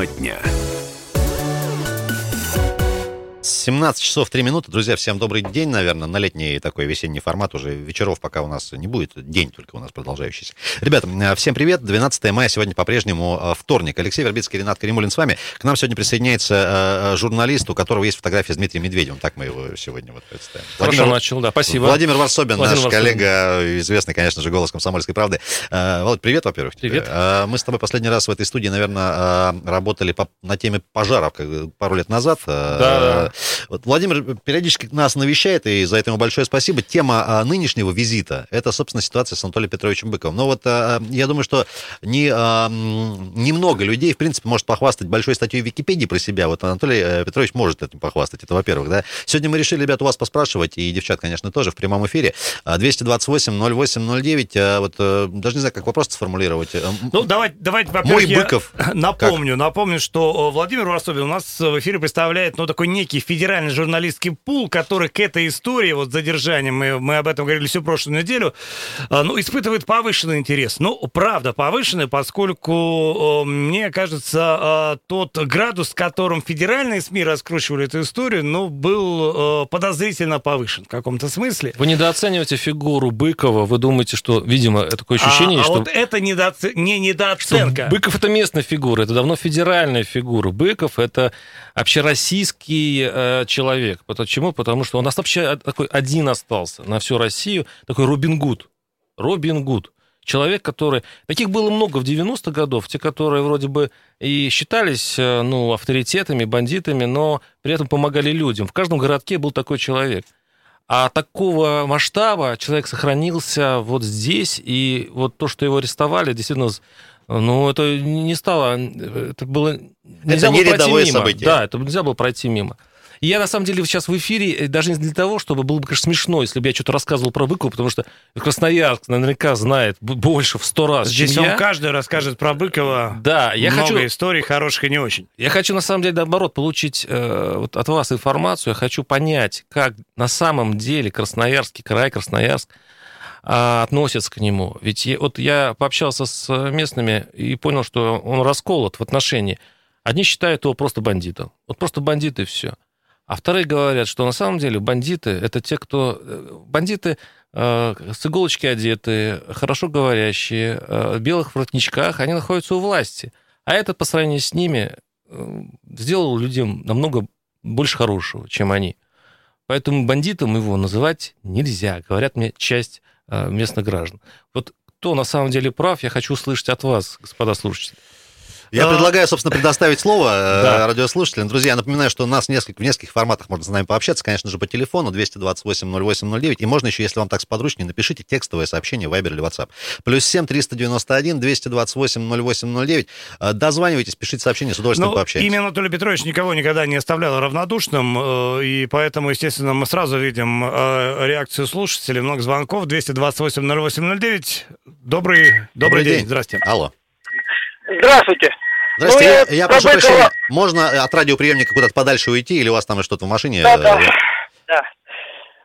Тема дня. 17 часов 3 минуты. Друзья, всем добрый день, наверное, на летний такой весенний формат. Уже вечеров пока у нас не будет, день только у нас продолжающийся. Ребята, э, всем привет. 12 мая сегодня по-прежнему э, вторник. Алексей Вербицкий, Ренат Каримулин с вами. К нам сегодня присоединяется э, журналист, у которого есть фотография с Дмитрием Медведевым. Так мы его сегодня вот представим. Хорошо Владимир, начал, да, спасибо. Владимир Варсобин, Владимир наш Варсобин. коллега, известный, конечно же, голос комсомольской правды. Володь, привет, во-первых. Привет. Мы с тобой последний раз в этой студии, наверное, работали по- на теме пожаров пару лет назад. Э, Да. Вот Владимир периодически нас навещает, и за это ему большое спасибо. Тема а, нынешнего визита — это, собственно, ситуация с Анатолием Петровичем Быковым. Но вот а, я думаю, что не, а, немного людей, в принципе, может похвастать большой статьей в Википедии про себя. Вот Анатолий э, Петрович может этим похвастать, это во-первых, да. Сегодня мы решили, ребят, у вас поспрашивать, и девчат, конечно, тоже в прямом эфире. А, 228-08-09, а, вот э, даже не знаю, как вопрос сформулировать. Э, Ну, давайте, давайте Мой во-первых, я Быков. напомню, напомню, что э, Владимир Варсобин у нас в эфире представляет, ну, такой некий федеральный журналистский пул, который к этой истории, вот, с задержанием, мы, мы об этом говорили всю прошлую неделю, э, ну, испытывает повышенный интерес. Ну, правда, повышенный, поскольку, э, мне кажется, э, тот градус, с которым федеральные СМИ раскручивали эту историю, ну, был подозрительно повышен в каком-то смысле. Вы недооцениваете фигуру Быкова, вы думаете, что, видимо, такое ощущение, а, а что, вот это недооце- не что недооценка. Быков это местная фигура, это давно федеральная фигура. Быков это общероссийский человек. Почему? Потому что он нас вообще такой один остался на всю Россию, такой Робин Гуд. Робин Гуд. Человек, который... Таких было много в 90-х годов, те, которые вроде бы и считались э, ну, авторитетами, бандитами, но при этом помогали людям. В каждом городке был такой человек. А такого масштаба человек сохранился вот здесь, и вот то, что его арестовали, действительно, ну, это не стало, это было... Нельзя не было пройти рядовое мимо. событие. Да, это нельзя было пройти мимо. Я, на самом деле, сейчас в эфире, э, даже не для того, чтобы было бы, конечно, смешно, если бы я что-то рассказывал про Быкова, потому что Красноярск наверняка знает больше в сто раз, Здесь чем он я. каждый расскажет про Быкова. Да, я Много хочу... историй хороших и не очень. Я хочу, на самом деле, наоборот, получить э, вот от вас информацию. Я хочу понять, как на самом деле Красноярский край, Красноярск а, относится к нему. Ведь я, вот я пообщался с местными и понял, что он расколот в отношении. Одни считают его просто бандитом. Вот просто бандиты и все. А вторые говорят, что на самом деле бандиты — это те, кто... э, Бандиты э, с иголочки одетые, хорошо говорящие, э, в белых воротничках, они находятся у власти. А это по сравнению с ними э, сделал людям намного больше хорошего, чем они. Поэтому бандитом его называть нельзя, говорят мне часть э, местных граждан. Вот кто на самом деле прав, я хочу услышать от вас, господа слушатели. Я А- предлагаю, собственно, предоставить слово э, Да. радиослушателям. Друзья, я напоминаю, что у нас несколько, в нескольких форматах можно с нами пообщаться. Конечно же, по телефону 228-08-09. И можно еще, если вам так сподручнее, напишите текстовое сообщение в Viber или WhatsApp. Плюс 7 391 228 0809. Э, Дозванивайтесь, пишите сообщение, с удовольствием Ну, пообщаемся. имя Анатолий Петрович никого никогда не оставлял равнодушным, э, и поэтому, естественно, мы сразу видим э, реакцию слушателей. Много звонков. 228-08-09. Добрый, добрый, день. день. Здрасте. Алло. Здравствуйте. Здравствуйте, Ну, я, я я про прошу Быкова- прощения. Можно от радиоприемника куда-то подальше уйти, или у вас там что-то в машине? Да, да. Э, да.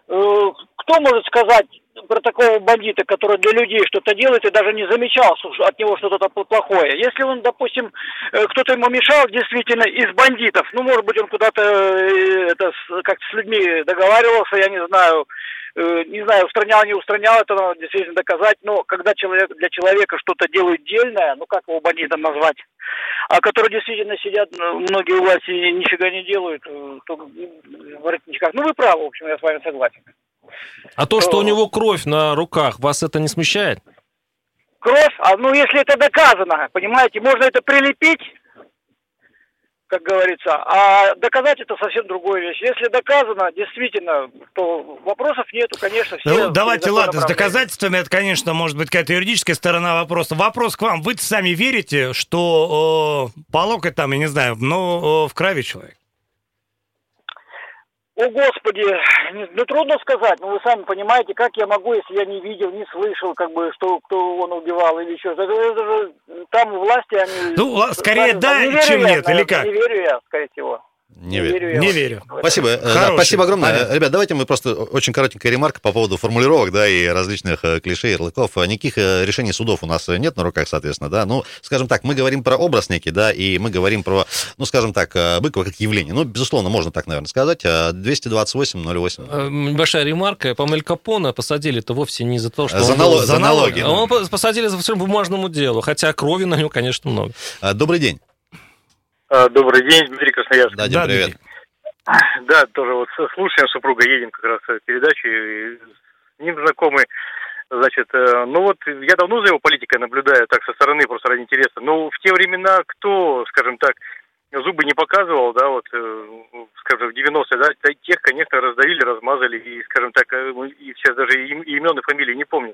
Э, Кто может сказать про такого бандита, который для людей что-то делает и даже не замечал что от него что-то пл- плохое? Если он, допустим, э, кто-то ему мешал действительно из бандитов, ну, может быть, он куда-то это как-то с людьми договаривался, я не знаю, не знаю, устранял, не устранял, это надо действительно доказать, но когда человек для человека что-то делает дельное, ну, как его бандитом назвать? а которые действительно сидят, ну, многие власти и нифига не делают, э, только в воротничках. Ну, вы правы, в общем, я с вами согласен. А то, что у него кровь на руках, вас это не смущает? Кровь, а ну, если это доказано, понимаете, можно это прилепить, как говорится, а доказать это совсем другая вещь. Если доказано, действительно, то вопросов нету, конечно, все... Ну, давайте, ладно, с доказательствами это, конечно, может быть какая-то юридическая сторона вопроса. Вопрос к вам. Вы сами верите, что э, по локоть там, я не знаю, но э, в крови человек? О, Господи, ну трудно сказать, но вы сами понимаете, как я могу, если я не видел, не слышал, как бы, что кто он убивал или еще. Это, это же там власти, они... Ну, ла- скорее да, верю чем нет, или как? Не верю я, скорее всего. Не верю. я Не это. верю. Спасибо. Э, да, спасибо огромное. понятно. Ребят, давайте мы просто очень коротенькая ремарка по поводу формулировок, да, и различных э, клише, ярлыков. Э, Никаких решений судов у нас нет на руках, соответственно, да. Ну, скажем так, мы говорим про образ некий, да, и мы говорим про, ну, скажем так, Быкова как явление. Ну, безусловно, можно так, наверное, сказать. Э, 228-08. Э, Небольшая ремарка. По-моему, Эль Капона посадили-то вовсе не за то, что... За он нало- был- за налоги. Он по- посадили за всем бумажному делу, хотя крови на него, конечно, много. Добрый день. А, Добрый день, Дмитрий Красноярск. Да, Дим, Да, привет. Дмитрий. Да, тоже вот слушаем супруга, едем как раз в передачу, и с ним знакомы. Значит, э, ну вот я давно за его политикой наблюдаю, так со стороны, просто ради интереса. Но в те времена кто, скажем так, зубы не показывал, да, вот, э, скажем, в 90-е, да, тех, конечно, раздавили, размазали, и, скажем так, э, и сейчас даже им- имен и фамилии не помню.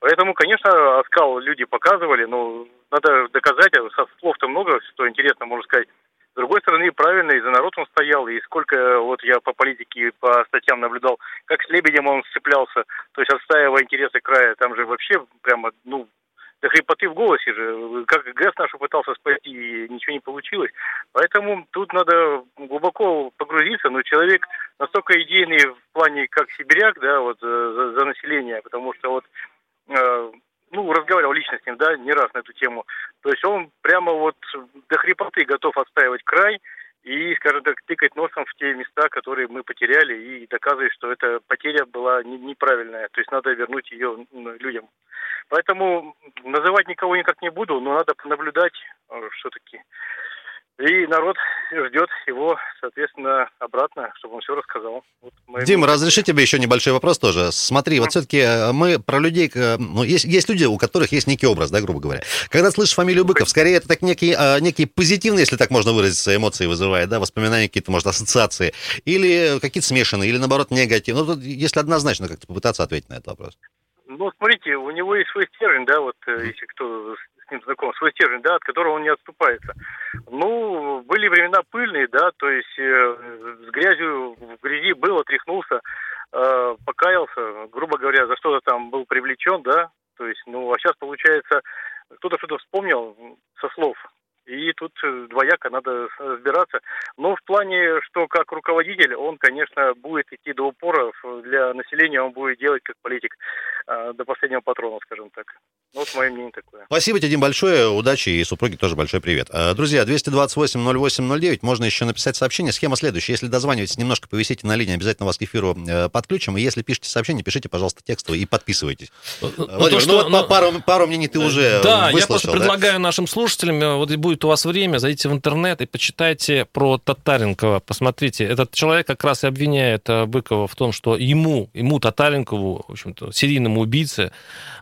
Поэтому, конечно, оскал люди показывали, но надо доказать, а со слов-то много, что интересно, можно сказать. С другой стороны, правильно, и за народ он стоял, и сколько, вот я по политике, по статьям наблюдал, как с Лебедем он сцеплялся, то есть отстаивая интересы края, там же вообще прямо, ну, до хрипоты в голосе же, как ГЭС нашу пытался спасти, и ничего не получилось. Поэтому тут надо глубоко погрузиться, но человек настолько идейный в плане как сибиряк, да, вот э, за, за население, потому что вот э, ну, разговаривал лично с ним, да, не раз на эту тему. То есть он прямо вот до хрипоты готов отстаивать край и, скажем так, тыкать носом в те места, которые мы потеряли, и доказывать, что эта потеря была не- неправильная. То есть надо вернуть ее м, людям. Поэтому называть никого никак не буду, но надо наблюдать все-таки. И народ ждет его, соответственно, обратно, чтобы он все рассказал. Вот мои Дим, мысли. разреши тебе еще небольшой вопрос тоже. Смотри, вот все-таки мы про людей, э, ну, есть, есть люди, у которых есть некий образ, да, грубо говоря. Когда слышишь фамилию Быков, скорее это так некий, э, некий позитивный, если так можно выразиться, эмоции вызывает, да, воспоминания какие-то, может, ассоциации, или какие-то смешанные, или, наоборот, негативные. Ну, тут, если однозначно как-то попытаться ответить на этот вопрос. Ну, смотрите, у него есть свой стержень, да, вот э, если кто ним знаком, свой стержень, да, от которого он не отступается. Ну, были времена пыльные, да, то есть э, с грязью в грязи был, отряхнулся, э, покаялся, грубо говоря, за что-то там был привлечен, да, то есть, ну, а сейчас, получается, кто-то что-то вспомнил со слов, и тут э, двояко надо разбираться. Но в плане, что как руководитель, он, конечно, будет идти до упора. Для населения он будет делать как политик э, до последнего патрона, скажем так. Ну, вот мое мнение такое. Спасибо тебе, Дим, большое. Удачи и супруге тоже большой привет. Э, Друзья, 228-08-09. Можно еще написать сообщение. Схема следующая. Если дозваниваетесь, немножко повисите на линии, обязательно вас к эфиру подключим. И если пишете сообщение, пишите, пожалуйста, текстовые и подписывайтесь. Ну, то, Владимир, что- ну, вот ну, па- пару, пару мнений ты уже Да, я просто да? предлагаю нашим слушателям, вот и будет у вас время, зайдите в интернет и почитайте про Татаренкова. Посмотрите, этот человек как раз и обвиняет э, Быкова в том, что ему, ему Татаренкову, в общем-то, серийному убийце,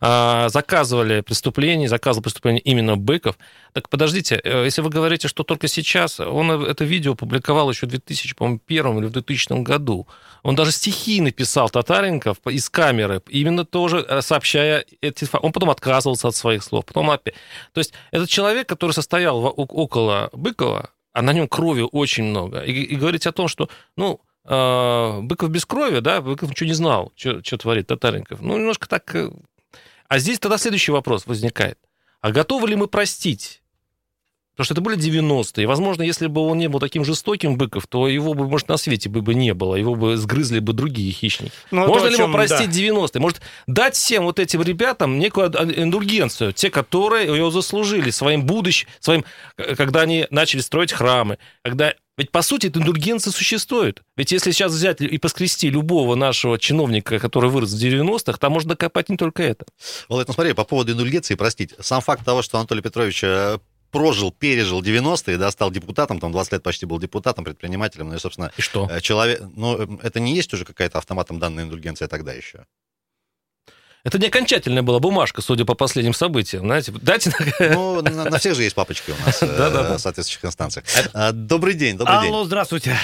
а, заказывали преступление, заказывал преступление именно Быков. Так подождите, э, если вы говорите, что только сейчас, он это видео публиковал еще в 2001 или в 2000 году. Он даже стихи написал Татаренков из камеры, именно тоже э, сообщая эти. Он потом отказывался от своих слов, потом опять. То есть этот человек, который состоял около Быкова, а на нем крови очень много, и, и говорить о том, что, ну, э, Быков без крови, да, Быков ничего не знал, что творит Татаренков. Ну, немножко так... э, А здесь тогда следующий вопрос возникает. А готовы ли мы простить? Потому что это были 90-е. И, возможно, если бы он не был таким жестоким, Быков, то его бы, может, на свете бы, бы не было. Его бы сгрызли бы другие хищники. Ну, Можно то, ли ему простить да. 90-е? Может, дать всем вот этим ребятам некую индульгенцию, те, которые ее заслужили своим будущим, своим, э, когда они начали строить храмы, когда ведь, по сути, эта индульгенция существует. Ведь если сейчас взять и поскрести любого нашего чиновника, который вырос в 90-х, там можно докопать не только это. Володь, ну смотри, по поводу индульгенции, простите, сам факт того, что Анатолий Петрович э, прожил, пережил 90-е, да, стал депутатом, там 20 лет почти был депутатом, предпринимателем, ну и, собственно, И что? э, человек, ну, э, это не есть уже какая-то автоматом данная индульгенция тогда еще? Это не окончательная была бумажка, судя по последним событиям. Знаете, дайте... Ну, на, на всех же есть папочки у нас э, в соответствующих инстанциях. А, Добрый день, добрый Алло, день. здравствуйте.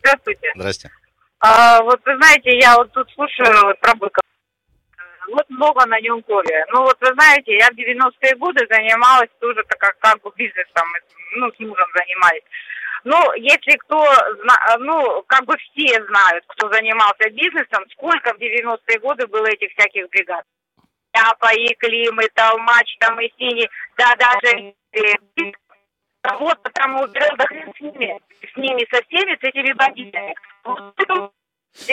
Здравствуйте. Здрасте. А, вот вы знаете, я вот тут слушаю вот про Быкова. Вот много на нем крови. Ну вот вы знаете, я в 90-е годы занималась тоже так как, как бы бизнесом, ну, с мужем занимались. Ну, если кто, ну, как бы все знают, кто занимался бизнесом, сколько в 90-е годы было этих всяких бригад. Ляпа, и Клим, и Толмач, там, и Синий, да, даже кого-то там убирал, да с ними, с ними, со всеми, с этими бандитами.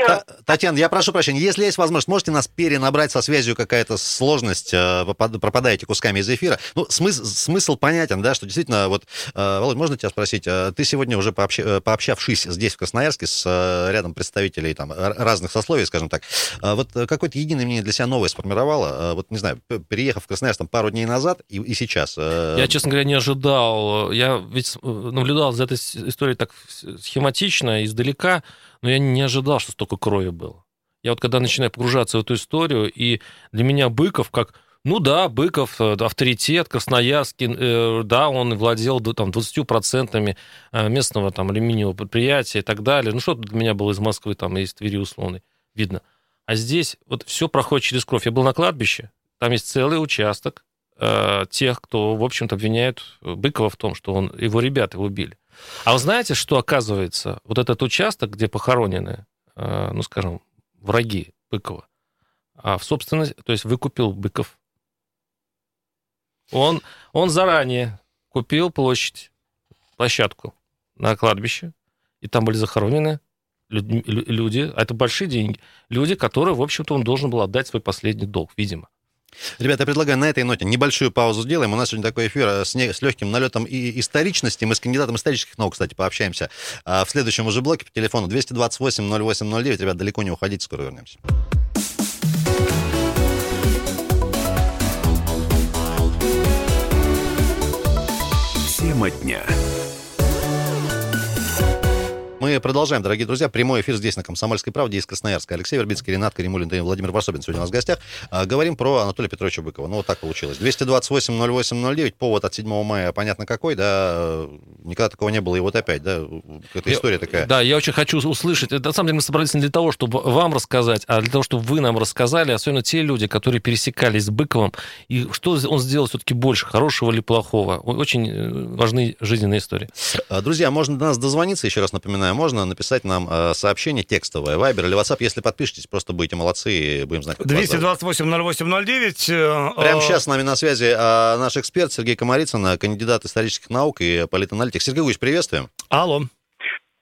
Та- Татьяна, я прошу прощения, если есть возможность, можете нас перенабрать со связью какая-то сложность, э, пропадаете кусками из эфира. Ну, смысл, смысл понятен, да, что действительно, вот, э, Володь, можно тебя спросить, э, ты сегодня уже пообщ- э, пообщавшись здесь, в Красноярске, с рядом представителей там разных сословий, скажем так, э, вот какое-то единое мнение для себя новое сформировало, вот, не знаю, п- переехав в Красноярск там пару дней назад и, и сейчас. Я, честно говоря, не ожидал. Я ведь наблюдал за этой историей так схематично, издалека, но я не ожидал, что столько крови было. Я вот когда начинаю погружаться в эту историю, и для меня Быков как... Ну да, Быков э, авторитет, Красноярский, э, да, он владел там 20% э, местного там алюминиевого предприятия и так далее. Ну что для меня было из Москвы, там, из Твери условной, видно. А здесь вот все проходит через кровь. Я был на кладбище, там есть целый участок э, тех, кто, в общем-то, обвиняют Быкова в том, что он, его ребята его убили. А вы знаете, что оказывается, вот этот участок, где похоронены, э, ну, скажем, враги Быкова, а в собственность, то есть выкупил Быков. Он, он заранее купил площадь, площадку на кладбище, и там были захоронены люд- лю- люди, а это большие деньги, люди, которые, в общем-то, он должен был отдать свой последний долг, видимо. Ребята, я предлагаю на этой ноте небольшую паузу сделаем. У нас сегодня такой эфир э, с, не- с легким налетом и историчности. Мы с кандидатом исторических наук, кстати, пообщаемся а, в следующем уже блоке по телефону 228-08-09. Ребят, далеко не уходите, скоро вернемся. Тема дня. Мы продолжаем, дорогие друзья. Прямой эфир здесь, на Комсомольской правде, из Красноярска. Алексей Вербицкий, Ренат Каримулин и Владимир Варсобин сегодня у нас в гостях. А, говорим про Анатолия Петровича Быкова. Ну, вот так получилось. 228-08-09, повод от 7 мая, понятно какой, да, никогда такого не было, и вот опять, да, эта Я- история такая. Да, я очень хочу услышать. На самом деле мы собрались не для того, чтобы вам рассказать, а для того, чтобы вы нам рассказали, особенно те люди, которые пересекались с Быковым, и что он сделал все-таки больше, хорошего или плохого. Очень э, важны жизненные истории. А, Друзья, можно до нас дозвониться, еще раз напоминаю, можно написать нам э, сообщение текстовое, Вайбер или WhatsApp, если подпишетесь, просто будете молодцы и будем знать, как вас зовут. 228-08-09. э, Прямо э, сейчас с нами на связи наш эксперт Сергей Комарицын, кандидат исторических наук и политаналитик. Сергей Гусь, приветствуем. Алло.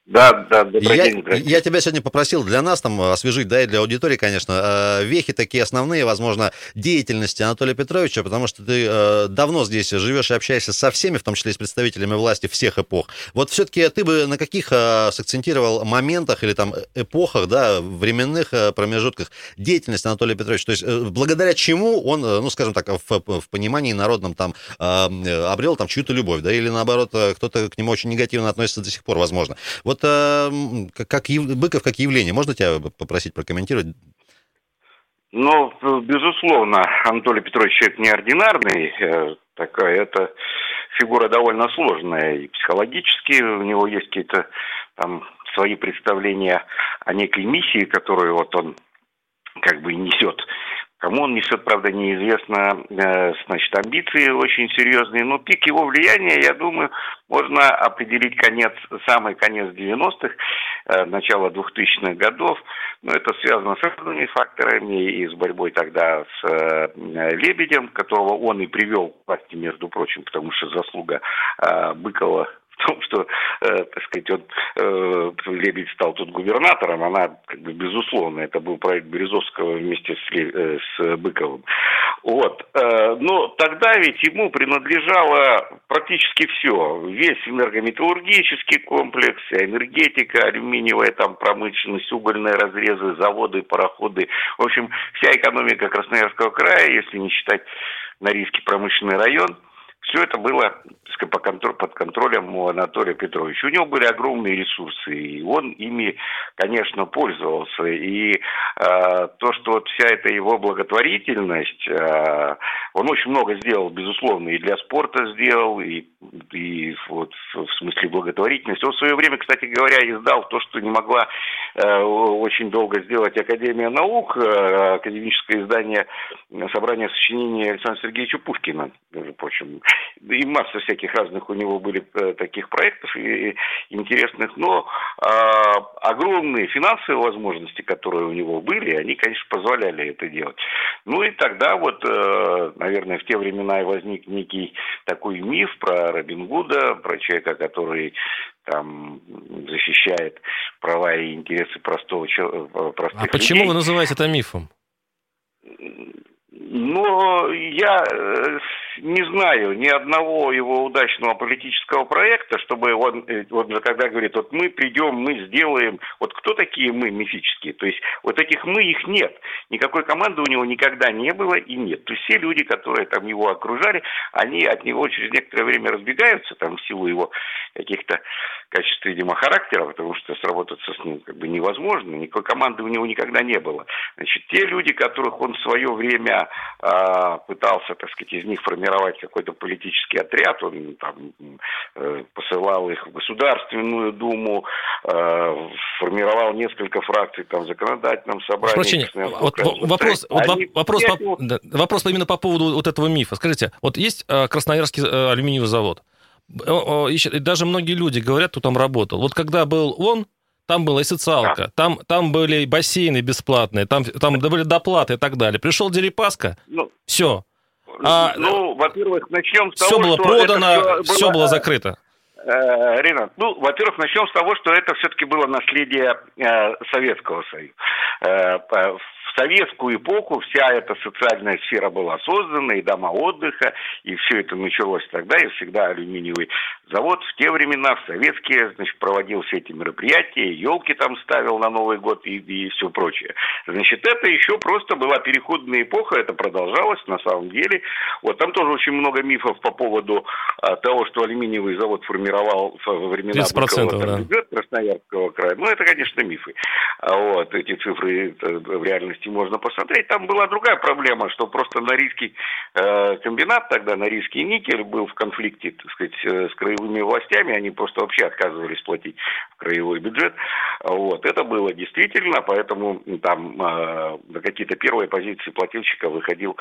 Да, да, добрый Я, день. здравствуйте. я тебя сегодня попросил для нас там освежить, да, и для аудитории, конечно, э, вехи такие основные, возможно, деятельности Анатолия Петровича, потому что ты э, давно здесь живешь и общаешься со всеми, в том числе и с представителями власти всех эпох. Вот все-таки ты бы на каких э, сакцентировал моментах или там эпохах, да, временных промежутках деятельности Анатолия Петровича, то есть благодаря чему он, ну, скажем так, в, в понимании народном там обрел там чью-то любовь, да, или наоборот, кто-то к нему очень негативно относится до сих пор, возможно. Вот э, как, Быков как явление, можно тебя попросить прокомментировать? Ну, безусловно, Анатолий Петрович человек неординарный. э, Такая, это фигура довольно сложная и психологически. У него есть какие-то там свои представления о некой миссии, которую вот он как бы несет. Кому он несет, правда, неизвестно, э, значит, амбиции очень серьезные, но пик его влияния, я думаю, можно определить конец, самый конец 90-х, э, начало 2000-х годов, но это связано с разными факторами и с борьбой тогда с э, Лебедем, которого он и привел к власти, между прочим, потому что заслуга Быкова том, что, э, так сказать, он, э, Лебедь стал тут губернатором, она, как бы, безусловно, это был проект Березовского вместе с, э, с Быковым. Вот. Э, но тогда ведь ему принадлежало практически все. Весь энергометаллургический комплекс, энергетика, алюминиевая там промышленность, угольные разрезы, заводы, пароходы. В общем, вся экономика Красноярского края, если не считать Норильский промышленный район – все это было под контролем у Анатолия Петровича. У него были огромные ресурсы, и он ими, конечно, пользовался. И э, то, что вот вся эта его благотворительность, э, он очень много сделал, безусловно, и для спорта сделал, и, и вот в смысле благотворительности. Он в свое время, кстати говоря, издал то, что не могла э, очень долго сделать Академия наук, э, академическое издание собрания сочинений Александра Сергеевича Пушкина, между прочим. И масса всяких разных у него были э, таких проектов и, интересных, но э, огромные финансовые возможности, которые у него были, они, конечно, позволяли это делать. Ну и тогда вот, э, наверное, в те времена и возник некий такой миф про Робин Гуда, про человека, который там защищает права и интересы простого человека. А почему вы называете это мифом? Но я э, не знаю ни одного его удачного политического проекта, чтобы он, э, вот когда говорит, вот мы придем, мы сделаем, вот кто такие мы мифические? То есть вот этих мы, их нет. Никакой команды у него никогда не было и нет. То есть все люди, которые там его окружали, они от него через некоторое время разбегаются, там в силу его каких-то качеств, видимо, характера, потому что сработаться с ним как бы невозможно. Никакой команды у него никогда не было. Значит, те люди, которых он в свое время э, пытался, так сказать, из них формировать какой-то политический отряд, он там э, посылал их в Государственную Думу, э, формировал несколько фракций там в законодательном собрании. Прощение, вот вопрос, вот вопрос, по, да, вопрос именно по поводу вот этого мифа. Скажите, вот есть э, Красноярский э, алюминиевый завод, даже многие люди говорят, кто там работал. Вот когда был он, там была и социалка, да. там, там были бассейны бесплатные, там, там были доплаты и так далее. Пришел Дерипаска, ну, все. А, ну, во-первых, начнем с того, все было что продано, все, было, было закрыто. Э, Ренат, ну, во-первых, начнем с того, что это все-таки было наследие э, Советского Союза. Э, в советскую эпоху вся эта социальная сфера была создана, и дома отдыха, и все это началось тогда, и всегда алюминиевый завод в те времена, в советские, значит, проводил все эти мероприятия, елки там ставил на Новый год и, и все прочее. Значит, это еще просто была переходная эпоха, это продолжалось на самом деле. Вот там тоже очень много мифов по поводу а, того, что алюминиевый завод формировал во времена Быкова, да. Красноярского края. Ну, это, конечно, мифы. А вот эти цифры в реальности можно посмотреть. Там была другая проблема, что просто Норильский э, комбинат тогда, Норильский никель был в конфликте, так сказать, э, с краевым краевыми властями, они просто вообще отказывались платить в краевой бюджет. Вот. Это было действительно, поэтому там э, на какие-то первые позиции плательщика выходил,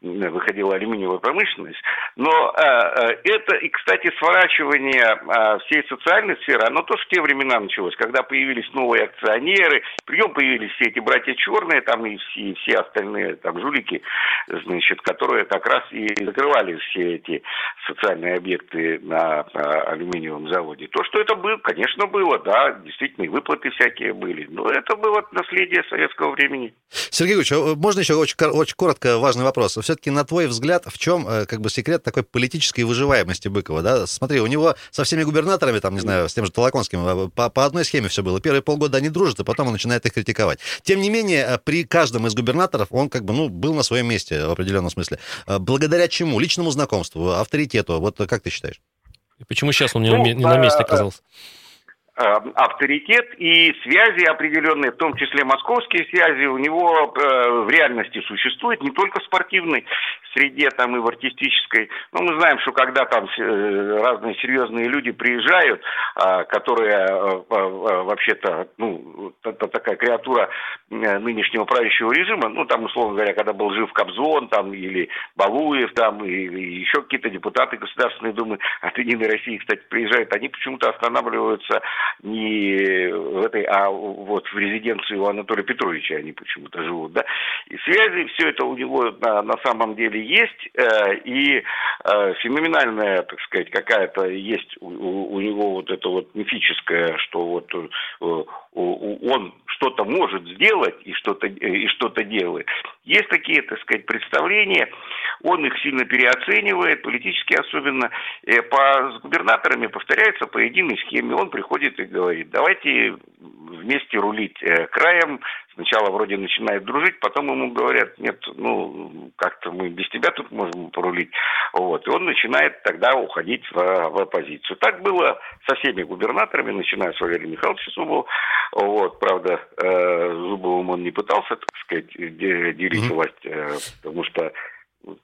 выходила алюминиевая промышленность. Но э, э, это, и, кстати, сворачивание э, всей социальной сферы, оно тоже в те времена началось, когда появились новые акционеры, прием появились все эти братья черные, там и все, остальные там жулики, значит, которые как раз и закрывали все эти социальные объекты на алюминиевом заводе. То, что это было, конечно, было, да, действительно, и выплаты всякие были. Но это было наследие советского времени. Сергей Ильич, а можно еще очень, очень коротко важный вопрос? Все-таки, на твой взгляд, в чем э, как бы секрет такой политической выживаемости Быкова? Да? Смотри, у него со всеми губернаторами, там, не знаю, с тем же Толоконским, э, по, по одной схеме все было. Первые полгода они дружат, а потом он начинает их критиковать. Тем не менее, э, при каждом из губернаторов он как бы, ну, был на своем месте в определенном смысле. Благодаря чему? Личному знакомству, авторитету. Вот как ты считаешь? И почему сейчас он не, ну, не на месте э, оказался? Э, авторитет и связи определенные, в том числе московские связи, у него э, в реальности существуют, не только в спортивной среде, там и в артистической. Но мы знаем, что когда там э, разные серьезные люди приезжают, которые вообще-то, ну, это такая креатура нынешнего правящего режима, ну, там, условно говоря, когда был жив Кобзон, там, или Балуев, там, или еще какие-то депутаты Государственной Думы от Единой России, кстати, приезжают, они почему-то останавливаются не в этой, а вот в резиденции у Анатолия Петровича они почему-то живут, да. И связи, все это у него на, на самом деле есть, э, и э, феноменальная, так сказать, какая-то есть у, у него вот это вот мифическое, что вот э, он что-то может сделать и что-то и что-то делает. Есть такие, так сказать, представления, он их сильно переоценивает, политически особенно. По, с губернаторами повторяется по единой схеме. Он приходит и говорит, давайте вместе рулить краем, Сначала вроде начинает дружить, потом ему говорят, нет, ну, как-то мы без тебя тут можем порулить. Вот. И он начинает тогда уходить в, в оппозицию. Так было со всеми губернаторами, начиная с Валерия Михайловича Зубова. Вот. Правда, э, Зубовым он не пытался, так сказать, делить власть, э, потому что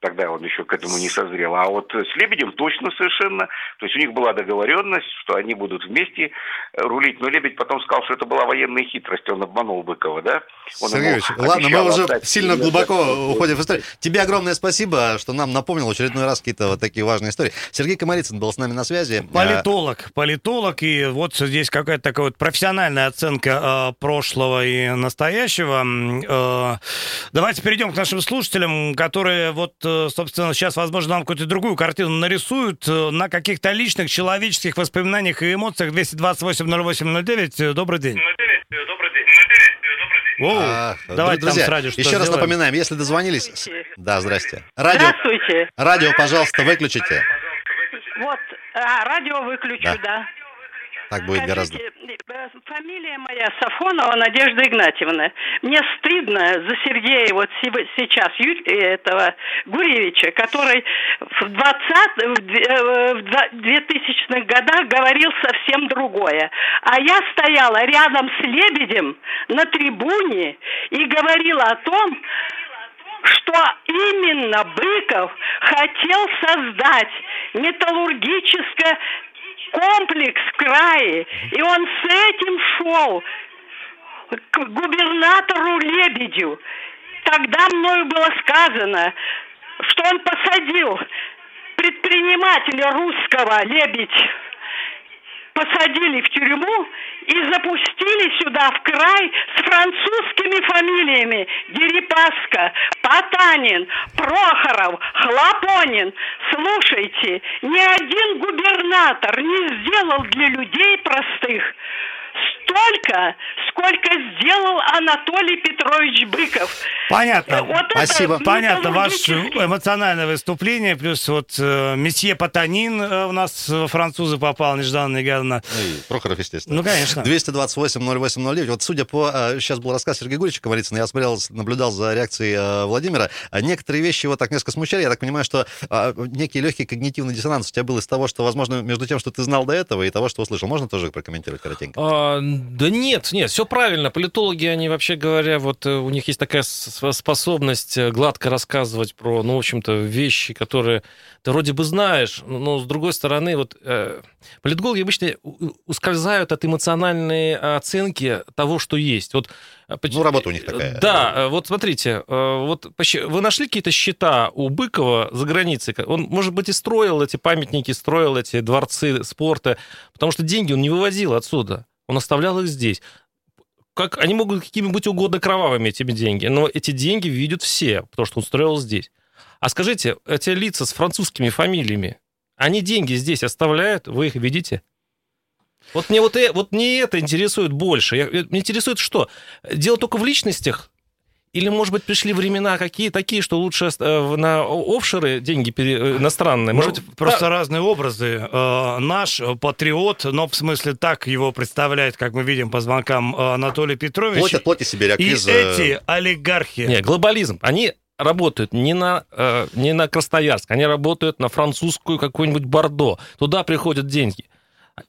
тогда он еще к этому не созрел. А вот с Лебедем точно совершенно. То есть у них была договоренность, что они будут вместе э, рулить. Но Лебедь потом сказал, что это была военная хитрость. Он обманул Быкова, да? Он Сергеевич, ладно, мы уже сильно глубоко уходим в историю. Тебе огромное спасибо, что нам напомнил в очередной раз какие-то вот такие важные истории. Сергей Комарицын был с нами на связи. Политолог, политолог, и вот здесь какая-то такая вот профессиональная оценка э, прошлого и настоящего. Э, давайте перейдем к нашим слушателям, которые вот, э, собственно, сейчас, возможно, нам какую-то другую картину нарисуют э, на каких-то личных человеческих воспоминаниях и эмоциях. 228-08-09. Добрый день. Добрый день. Оу, А, давайте друзья, там с радио что еще раз сделаем. напоминаем, если дозвонились... Здравствуйте. Да, здрасте. Радио, Здравствуйте. радио, пожалуйста, выключите. Вот, а, радио выключу, Да. да. Так будет гораздо. Э, Фамилия моя Сафонова Надежда Игнатьевна. Мне стыдно за Сергея вот сейчас, Ю- э, этого Гуревича, который в 20 в две- э, в два- 2000-х годах говорил совсем другое. А я стояла рядом с Лебедем на трибуне и говорила о том, что именно Быков хотел создать металлургическое комплекс в крае, и он с этим шел к губернатору Лебедю. Тогда мною было сказано, что он посадил предпринимателя русского Лебедь посадили в тюрьму и запустили сюда в край с французскими фамилиями Дерипаска, Потанин, Прохоров, Хлопонин. Слушайте, ни один губернатор не сделал для людей простых столько, сколько сделал Анатолий Петрович Быков. Понятно. Вот это Спасибо. Понятно, ваше эмоциональное выступление, плюс вот э, месье Потанин э, у нас э, французы попал нежданно негаданно. Ну и Прохоров, естественно. Ну, конечно. 228-08-09. Вот судя по... э, Сейчас был рассказ Сергея Гурича Комарицына, я смотрел, наблюдал за реакцией э, Владимира. А Некоторые вещи его так несколько смущали. Я так понимаю, что э, некий легкий когнитивный диссонанс у тебя был из того, что, возможно, между тем, что ты знал до этого, и того, что услышал. Можно тоже прокомментировать коротенько? А, да нет, нет, все правильно. Политологи, они вообще говоря, вот э, у них есть такая способность э, гладко рассказывать про, ну, в общем-то, вещи, которые ты вроде бы знаешь, но с другой стороны, вот э, политологи обычно ускользают от эмоциональной оценки того, что есть. Вот, э, Ну, работа у них такая. Да, вот смотрите, вот вы нашли какие-то счета у Быкова за границей? Он, может быть, и строил эти памятники, строил эти дворцы спорта, потому что деньги он не вывозил отсюда. Он оставлял их здесь. Как, они могут какими быть угодно кровавыми, этими деньги, но эти деньги видят все, потому что он строил здесь. А скажите, эти лица с французскими фамилиями, они деньги здесь оставляют, вы их видите? Вот мне вот, э- вот мне это интересует больше. Я, э, меня интересует что? Дело только в личностях? Или, может быть, пришли времена какие такие, что лучше э, на о- офшоры деньги пере- э, иностранные? Может Ну, быть, просто та- разные образы. Э, наш э, патриот, но в смысле так его представляет, как мы видим по звонкам э, Анатолий Петрович. Плоть от плоти Сибиряк И из... э, эти олигархи. Не, глобализм. Они работают не на, э, не на Красноярск, они работают на французскую какую-нибудь Бордо. Туда приходят деньги.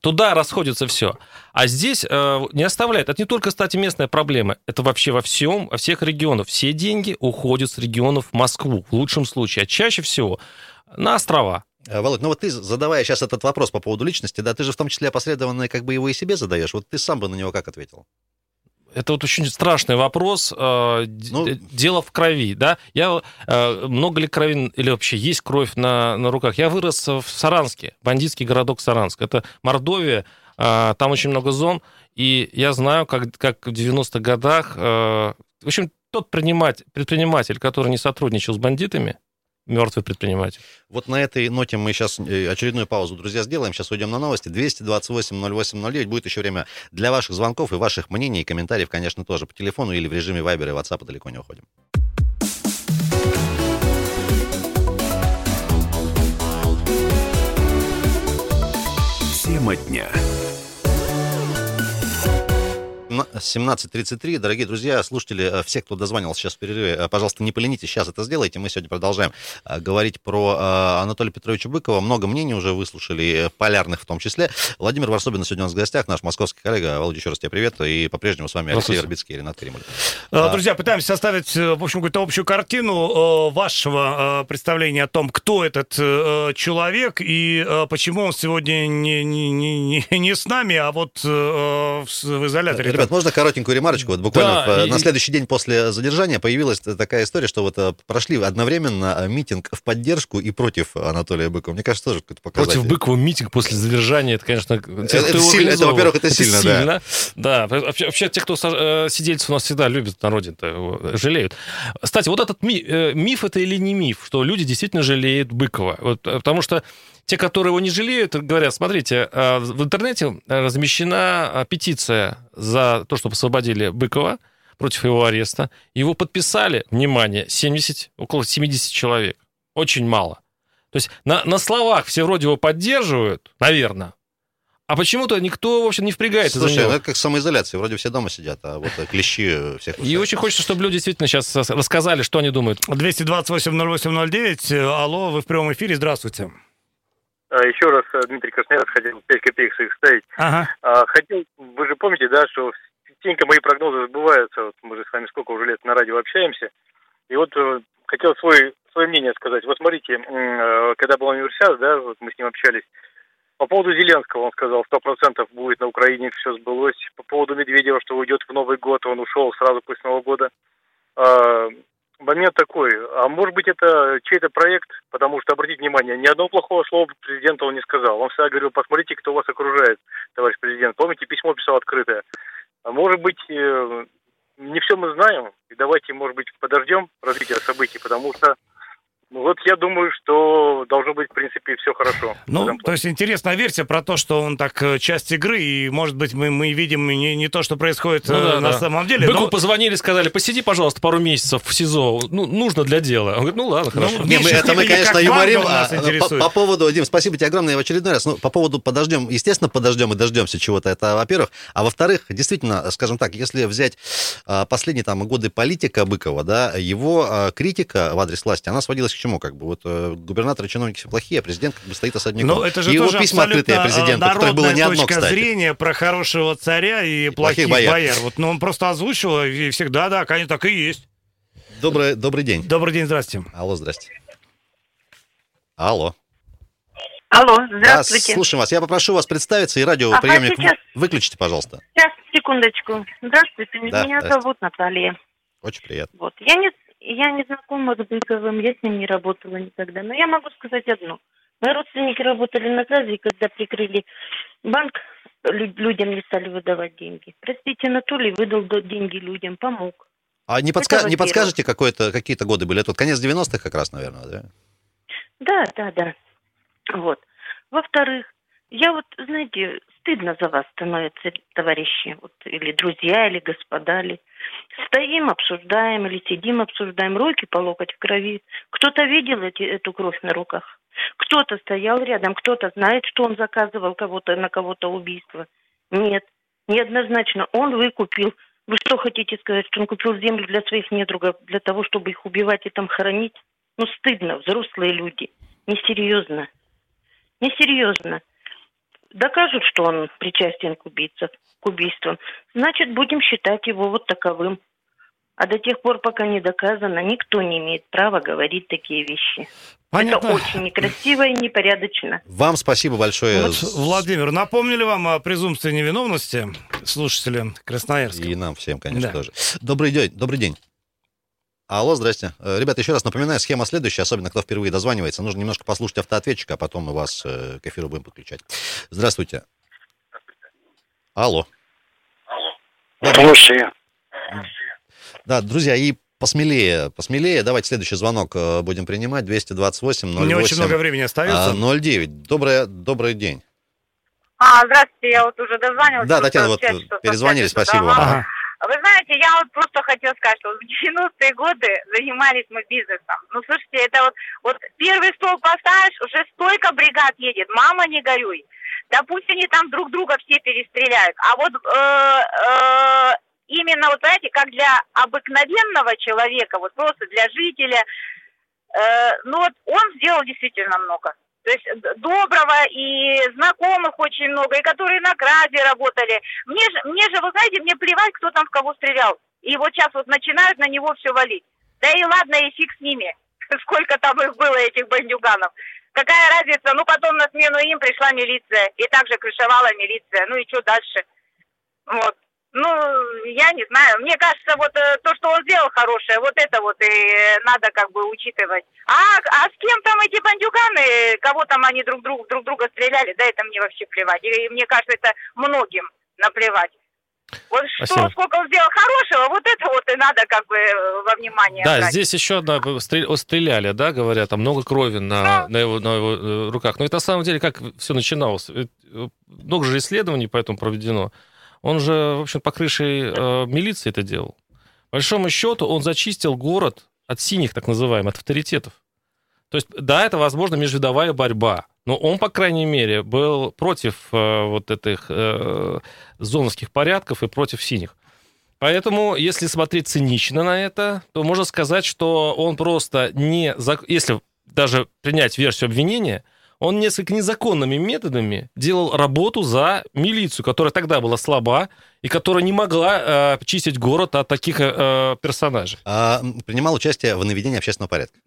Туда расходится все. А здесь э, не оставляет. Это не только, кстати, местная проблема. Это вообще во всем, во всех регионах. Все деньги уходят с регионов в Москву, в лучшем случае. А чаще всего на острова. Э, Володь, ну вот ты, задавая сейчас этот вопрос по поводу личности, да, ты же в том числе опосредованно как бы его и себе задаешь. Вот ты сам бы на него как ответил? Это вот очень страшный вопрос. Э, Ну- Дело в крови, да? Я э, много ли крови или вообще есть кровь на, на руках? Я вырос в Саранске, бандитский городок Саранск. Это Мордовия, э, там очень много зон, и я знаю, как, как в 90-х годах, в общем, тот предприниматель, предприниматель, который не сотрудничал с бандитами, мертвый предприниматель. Вот на этой ноте мы сейчас очередную паузу, друзья, сделаем. Сейчас уйдем на новости. 228-08-09. Будет еще время для ваших звонков и ваших мнений и комментариев, конечно, тоже по телефону или в режиме Viber и WhatsApp далеко не уходим. Тема дня. 17.33. Дорогие друзья, слушатели, э, все, кто дозванивал сейчас в перерыве, э, пожалуйста, не поленитесь, сейчас это сделайте. Мы сегодня продолжаем э, говорить про Анатолия Петровича Быкова. Много мнений уже выслушали, полярных в том числе. Владимир Варсобин сегодня у нас в гостях, наш московский коллега. Володя, еще раз тебе привет. И по-прежнему с вами Алексей Вербицкий и Ренат Кремль. Друзья, пытаемся составить, в общем, какую-то общую картину вашего представления о том, кто этот человек и почему он сегодня не, не, не, не с нами, а вот в изоляторе. Ребят, можно коротенькую ремарочку? Вот буквально да, в, и... на следующий день после задержания появилась такая история, что вот э, прошли одновременно э, митинг в поддержку и против Анатолия Быкова. Мне кажется, тоже какой-то показатель. Против Быкова митинг после задержания, это, конечно, те, это, сильно, это во-первых, это, это сильно, сильно, да. Да, вообще, вообще те, кто э, сидельцы у нас всегда любят народе, жалеют. Кстати, вот этот ми, миф это или не миф, что люди действительно жалеют Быкова? Вот, потому что те, которые его не жалеют, говорят, смотрите, э, в интернете размещена петиция за то, чтобы освободили Быкова против его ареста. Его подписали, внимание, 70, около 70 человек. Очень мало. То есть на, на словах все вроде его поддерживают, наверное, а почему-то никто, в общем, не впрягается Слушай, за него. ну это как самоизоляция. Вроде все дома сидят, а вот клещи всех... И очень хочется, чтобы люди действительно сейчас рассказали, что они думают. 228-08-09. Алло, вы в прямом эфире. Здравствуйте. А, Еще раз э, Дмитрий Красноярец хотел 5 копеек своих ставить. Ага. А, хотел, вы же помните, да, что частенько мои прогнозы сбываются. Вот мы же с вами сколько уже лет на радио общаемся. И вот э, хотел свой, свое мнение сказать. Вот смотрите, э, когда был университет, да, вот мы с ним общались, по поводу Зеленского он сказал, сто процентов будет на Украине, все сбылось. По поводу Медведева, что уйдет в Новый год, он ушел сразу после Нового года. Момент такой, а может быть это чей-то проект, потому что, обратите внимание, ни одного плохого слова президента он не сказал. Он всегда говорил, посмотрите, кто вас окружает, товарищ президент. Помните, письмо писал открытое. А может быть, э, не все мы знаем, и давайте, может быть, подождем развития событий, потому что вот я думаю, что должно быть, в принципе, все хорошо. Ну, то есть интересная версия про то, что он так э, часть игры, и, может быть, мы, мы видим не, не то, что происходит ну, да, на да. самом деле. Быку но... позвонили, сказали, посиди, пожалуйста, пару месяцев в СИЗО, ну, нужно для дела. Он говорит, ну ладно, хорошо. Ну, не, мы, это мы, конечно, юморим. А, по, по поводу, Дим, спасибо тебе огромное в очередной раз. Ну, по поводу подождем, естественно, подождем и дождемся чего-то, это во-первых. А во-вторых, действительно, скажем так, если взять а, последние там годы политика Быкова, да, его а, критика в адрес власти, она сводилась к чему, как бы, вот э, губернаторы, чиновники все плохие, а президент как бы стоит особняком. Но это же и тоже его письма открытые а, президенту, которых было не одно, точка зрения про хорошего царя и, и плохих, плохих бояр. бояр. Вот, ну, он просто озвучил, и всегда, да, конечно, так и есть. Добрый, добрый день. Добрый день, здрасте. Алло, здрасте. Алло. Алло, здравствуйте. Да, слушаем вас. Я попрошу вас представиться и радиоприемник сейчас... выключите, пожалуйста. Сейчас, секундочку. Здравствуйте, да, меня здрасте. зовут Наталья. Очень приятно. Вот. Я не я не знакома с Быковым, я с ним не работала никогда. Но я могу сказать одно. Мои родственники работали на ЗАЗе, и когда прикрыли банк, людям не стали выдавать деньги. Простите, Анатолий выдал деньги людям, помог. А не, подска... не подскажете, какие-то годы были? Это вот конец 90-х как раз, наверное, да? Да, да, да. Вот. Во-вторых, я вот, знаете, стыдно за вас становится, товарищи, вот, или друзья, или господа, или... Стоим, обсуждаем, или сидим, обсуждаем, руки по локоть в крови. Кто-то видел эти, эту кровь на руках, кто-то стоял рядом, кто-то знает, что он заказывал кого-то на кого-то убийство. Нет, неоднозначно, он выкупил. Вы что хотите сказать, что он купил землю для своих недругов, для того, чтобы их убивать и там хоронить? Ну, стыдно, взрослые люди. Несерьезно. Несерьезно докажут, что он причастен к, убийцам, к убийствам, значит, будем считать его вот таковым. А до тех пор, пока не доказано, никто не имеет права говорить такие вещи. Понятно. Это очень некрасиво и непорядочно. Вам спасибо большое. Вот, Владимир, напомнили вам о презумпции невиновности слушатели Красноярска? И нам всем, конечно, да. тоже. Добрый день. Добрый день. Алло, здрасте. Э, ребята, еще раз напоминаю, схема следующая, особенно кто впервые дозванивается. Нужно немножко послушать автоответчика, а потом мы вас э, к эфиру будем подключать. Здравствуйте. Алло. Алло. Слушаю. Да, друзья, и посмелее, посмелее. Давайте следующий звонок э, будем принимать. 228 08 Не очень много времени остается. 09. Добрый, добрый день. А, здравствуйте, я вот уже дозвонилась. Да, Татьяна, вот перезвонили, спасибо вам. Ага. Вы знаете, я вот просто хотела сказать, что в 90-е годы занимались мы бизнесом. Ну, слушайте, это вот, вот первый стол поставишь, уже столько бригад едет. Мама, не горюй. да пусть они там друг друга все перестреляют. А вот э, э, именно, вот знаете, как для обыкновенного человека, вот просто для жителя, э, ну вот он сделал действительно много. То есть доброго и знакомых очень много, и которые на краде работали. Мне же, мне же, вы знаете, мне плевать, кто там в кого стрелял. И вот сейчас вот начинают на него все валить. Да и ладно, и фиг с ними. Сколько там их было, этих бандюганов. Какая разница? Ну, потом на смену им пришла милиция. И также крышевала милиция. Ну и что дальше? Вот. Ну, я не знаю. Мне кажется, вот э, то, что он сделал хорошее, вот это вот и э, надо как бы учитывать. А, а с кем там эти бандюганы, кого там они друг, друг, друг друга стреляли, да это мне вообще плевать. И мне кажется, это многим наплевать. Вот что, сколько он сделал хорошего, вот это вот и надо как бы э, во внимание Да, брать. здесь еще одна, стреляли, да, говорят, там много крови на, на, его, на его руках. Но это на самом деле как все начиналось. Много же исследований поэтому проведено. Он же, в общем, по крыше э, милиции это делал. По большому счету, он зачистил город от синих, так называемых, от авторитетов. То есть, да, это, возможно, межвидовая борьба, но он, по крайней мере, был против э, вот этих э, зоновских порядков и против синих. Поэтому, если смотреть цинично на это, то можно сказать, что он просто не... Если даже принять версию обвинения, он несколько незаконными методами делал работу за милицию, которая тогда была слаба и которая не могла э, чистить город от таких э, персонажей. А, принимал участие в наведении общественного порядка.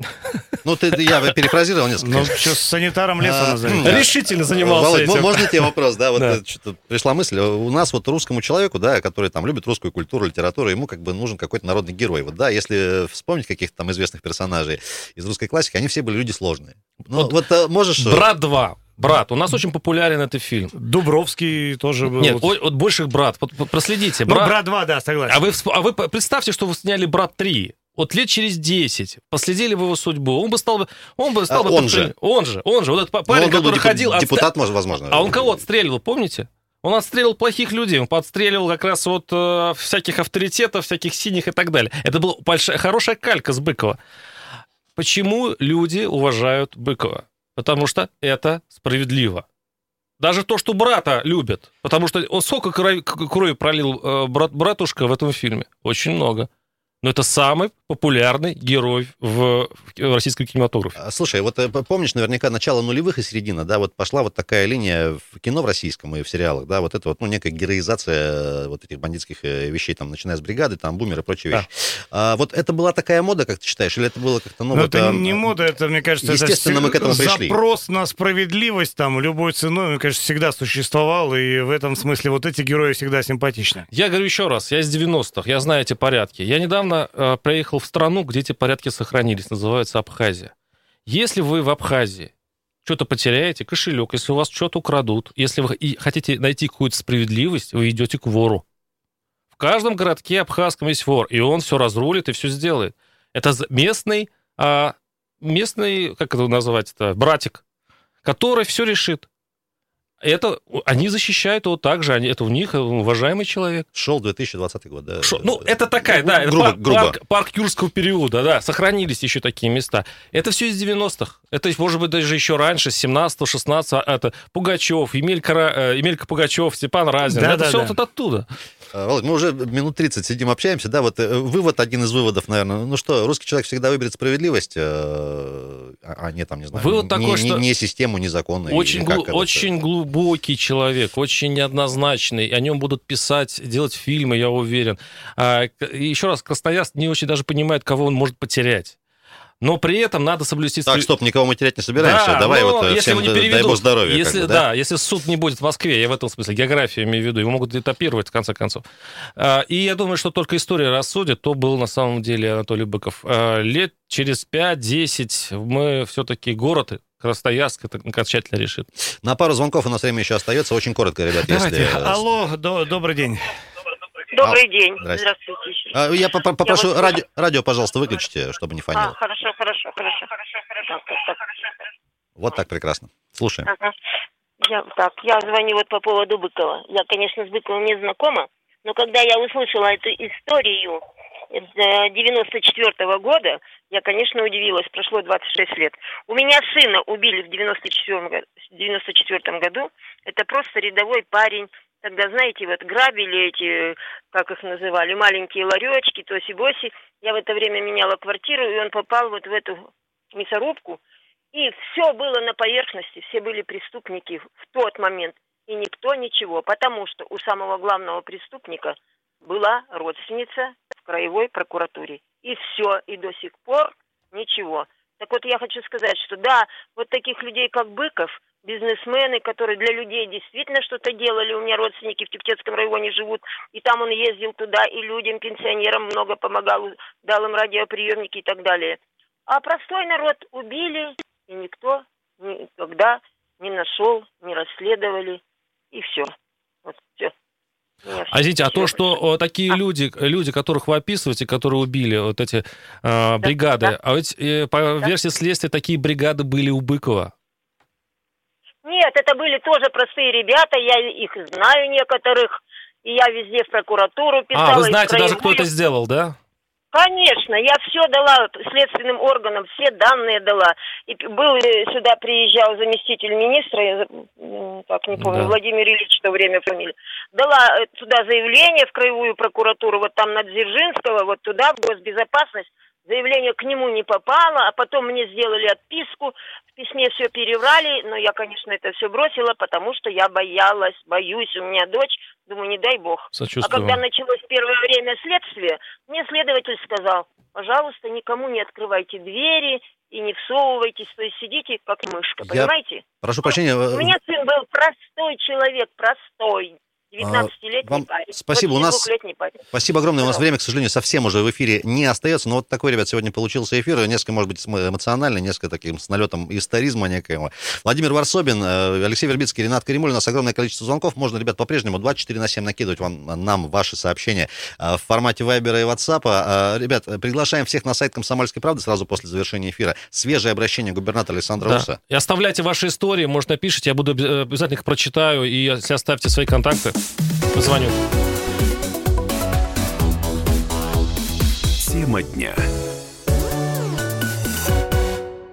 Ну, ты, я перефразировал несколько. Ну, что, с санитаром леса назовем. Решительно занимался Володь, этим. можно тебе вопрос, да? Вот что-то пришла мысль. У нас вот русскому человеку, да, который там любит русскую культуру, литературу, ему как бы нужен какой-то народный герой. Вот, да, если вспомнить каких-то там известных персонажей из русской классики, они все были люди сложные. Ну, вот, вот можешь... Брат 2. Брат, у нас очень популярен этот фильм. Дубровский тоже был. Нет, вот, вот больших брат. Проследите. Ну, брат 2, да, согласен. А вы, а вы представьте, что вы сняли брат 3. Вот лет через 10 последили бы его судьбу, он бы стал, он бы стал а бы... Он же. Он же, он же. Вот этот парень, он был который бы ходил... Депутат, может, возможно. А он кого отстреливал, помните? Он отстреливал плохих людей, он подстреливал как раз вот э, всяких авторитетов, всяких синих и так далее. Это была большая, хорошая калька с Быкова. Почему люди уважают Быкова? Потому что это справедливо. Даже то, что брата любят. Потому что он сколько крови, крови пролил э, брат, братушка в этом фильме? Очень много. Но это самый популярный герой в, в российском кинематографе. Слушай, вот э, помнишь наверняка начало нулевых и середина, да, вот пошла вот такая линия в кино в российском и в сериалах, да, вот это вот, ну, некая героизация вот этих бандитских э, вещей, там, начиная с бригады, там, бумер и прочие да. вещи. А, вот это была такая мода, как ты считаешь, или это было как-то, ну, Но вот, это а, не мода, это, мне кажется, естественно, это мы к этому пришли. запрос на справедливость, там, любой ценой, мне кажется, всегда существовал, и в этом смысле вот эти герои всегда симпатичны. Я говорю еще раз, я из 90-х, я знаю эти порядки. Я недавно э, приехал в страну, где эти порядки сохранились, называется Абхазия. Если вы в Абхазии что-то потеряете, кошелек, если у вас что-то украдут, если вы хотите найти какую-то справедливость, вы идете к вору. В каждом городке абхазском есть вор, и он все разрулит и все сделает. Это местный, а, местный, как это назвать это, братик, который все решит. Это, они защищают его также, они, это у них уважаемый человек. Шел 2020 год, да. Шо, ну, это такая, да, это грубо, парк, грубо. Парк, парк юрского периода, да, сохранились еще такие места. Это все из 90-х. Это, может быть, даже еще раньше, с 17 16 это Пугачев, Емелька, Емелька Пугачев, Степан Разин. Да, это да, все да. вот оттуда. Володь, мы уже минут 30 сидим, общаемся, да, вот вывод, один из выводов, наверное, ну что, русский человек всегда выберет справедливость, а не там, не знаю, вывод не, такой, не, что не систему, не законы. Очень, глуб, очень глубокий человек, очень неоднозначный, о нем будут писать, делать фильмы, я уверен. А, еще раз, Красноярск не очень даже понимает, кого он может потерять но при этом надо соблюсти... Так, стоп, никого мы терять не собираемся. Да, Давай вот если всем, не переведут, дай бог здоровья. Если, как бы, да? да, если суд не будет в Москве, я в этом смысле географию имею в виду, его могут этапировать, в конце концов. И я думаю, что только история рассудит, то был на самом деле Анатолий Быков. Лет через 5-10 мы все-таки город Красноярск это окончательно решит. На пару звонков у нас время еще остается. Очень коротко, ребят. Давайте. Если... Алло, до, добрый день. Добрый а, день. Здрасте. Здравствуйте. А, я попрошу, я вот... радио, радио, пожалуйста, выключите, чтобы не фонило. А, хорошо, хорошо, хорошо. Так, так, так. Вот так прекрасно. Слушаем. Ага. Я, так, я звоню вот по поводу Быкова. Я, конечно, с Быковым не знакома, но когда я услышала эту историю, 94 года, я, конечно, удивилась, прошло 26 лет. У меня сына убили в 94, 94 году. Это просто рядовой парень. Тогда, знаете, вот грабили эти, как их называли, маленькие ларечки, тоси-боси. Я в это время меняла квартиру, и он попал вот в эту мясорубку. И все было на поверхности, все были преступники в тот момент. И никто ничего, потому что у самого главного преступника была родственница в краевой прокуратуре. И все, и до сих пор ничего. Так вот, я хочу сказать, что да, вот таких людей, как Быков, бизнесмены, которые для людей действительно что-то делали. У меня родственники в Тюктецком районе живут, и там он ездил туда, и людям, пенсионерам много помогал, дал им радиоприемники и так далее. А простой народ убили, и никто никогда не нашел, не расследовали, и все. Вот все. А извините, а то, что о, такие а. люди, люди, которых вы описываете, которые убили вот эти э, бригады, да. а ведь э, по да. версии следствия такие бригады были у Быкова. Нет, это были тоже простые ребята, я их знаю некоторых, и я везде в прокуратуру писала. А, вы знаете даже, кто это сделал, да? Конечно, я все дала следственным органам, все данные дала. И был э, сюда приезжал заместитель министра, я так не помню, да. Владимир Ильич в то время фамилия. Дала э, туда заявление в краевую прокуратуру, вот там на Дзержинского, вот туда, в госбезопасность. Заявление к нему не попало, а потом мне сделали отписку, в письме все переврали, но я, конечно, это все бросила, потому что я боялась, боюсь, у меня дочь, думаю, не дай бог. А когда началось первое время следствия, мне следователь сказал, пожалуйста, никому не открывайте двери и не всовывайтесь, то есть сидите как мышка, я... понимаете? Прошу прощения. У меня сын был простой человек, простой, 19-летний Вам парень. Спасибо, у нас... Парень. Спасибо огромное. У нас время, к сожалению, совсем уже в эфире не остается. Но вот такой, ребят, сегодня получился эфир. Несколько, может быть, эмоциональный, несколько таким с налетом историзма некоего. Владимир Варсобин, э, Алексей Вербицкий, Ренат Каримуль. У нас огромное количество звонков. Можно, ребят, по-прежнему 24 на 7 накидывать вам, нам ваши сообщения э, в формате Вайбера и Ватсапа. Э, ребят, приглашаем всех на сайт Комсомольской правды сразу после завершения эфира. Свежее обращение губернатора Александра да. Руса. И оставляйте ваши истории, может, напишите, я буду обязательно их прочитаю, и если оставьте свои контакты, Позвоню. Тема дня.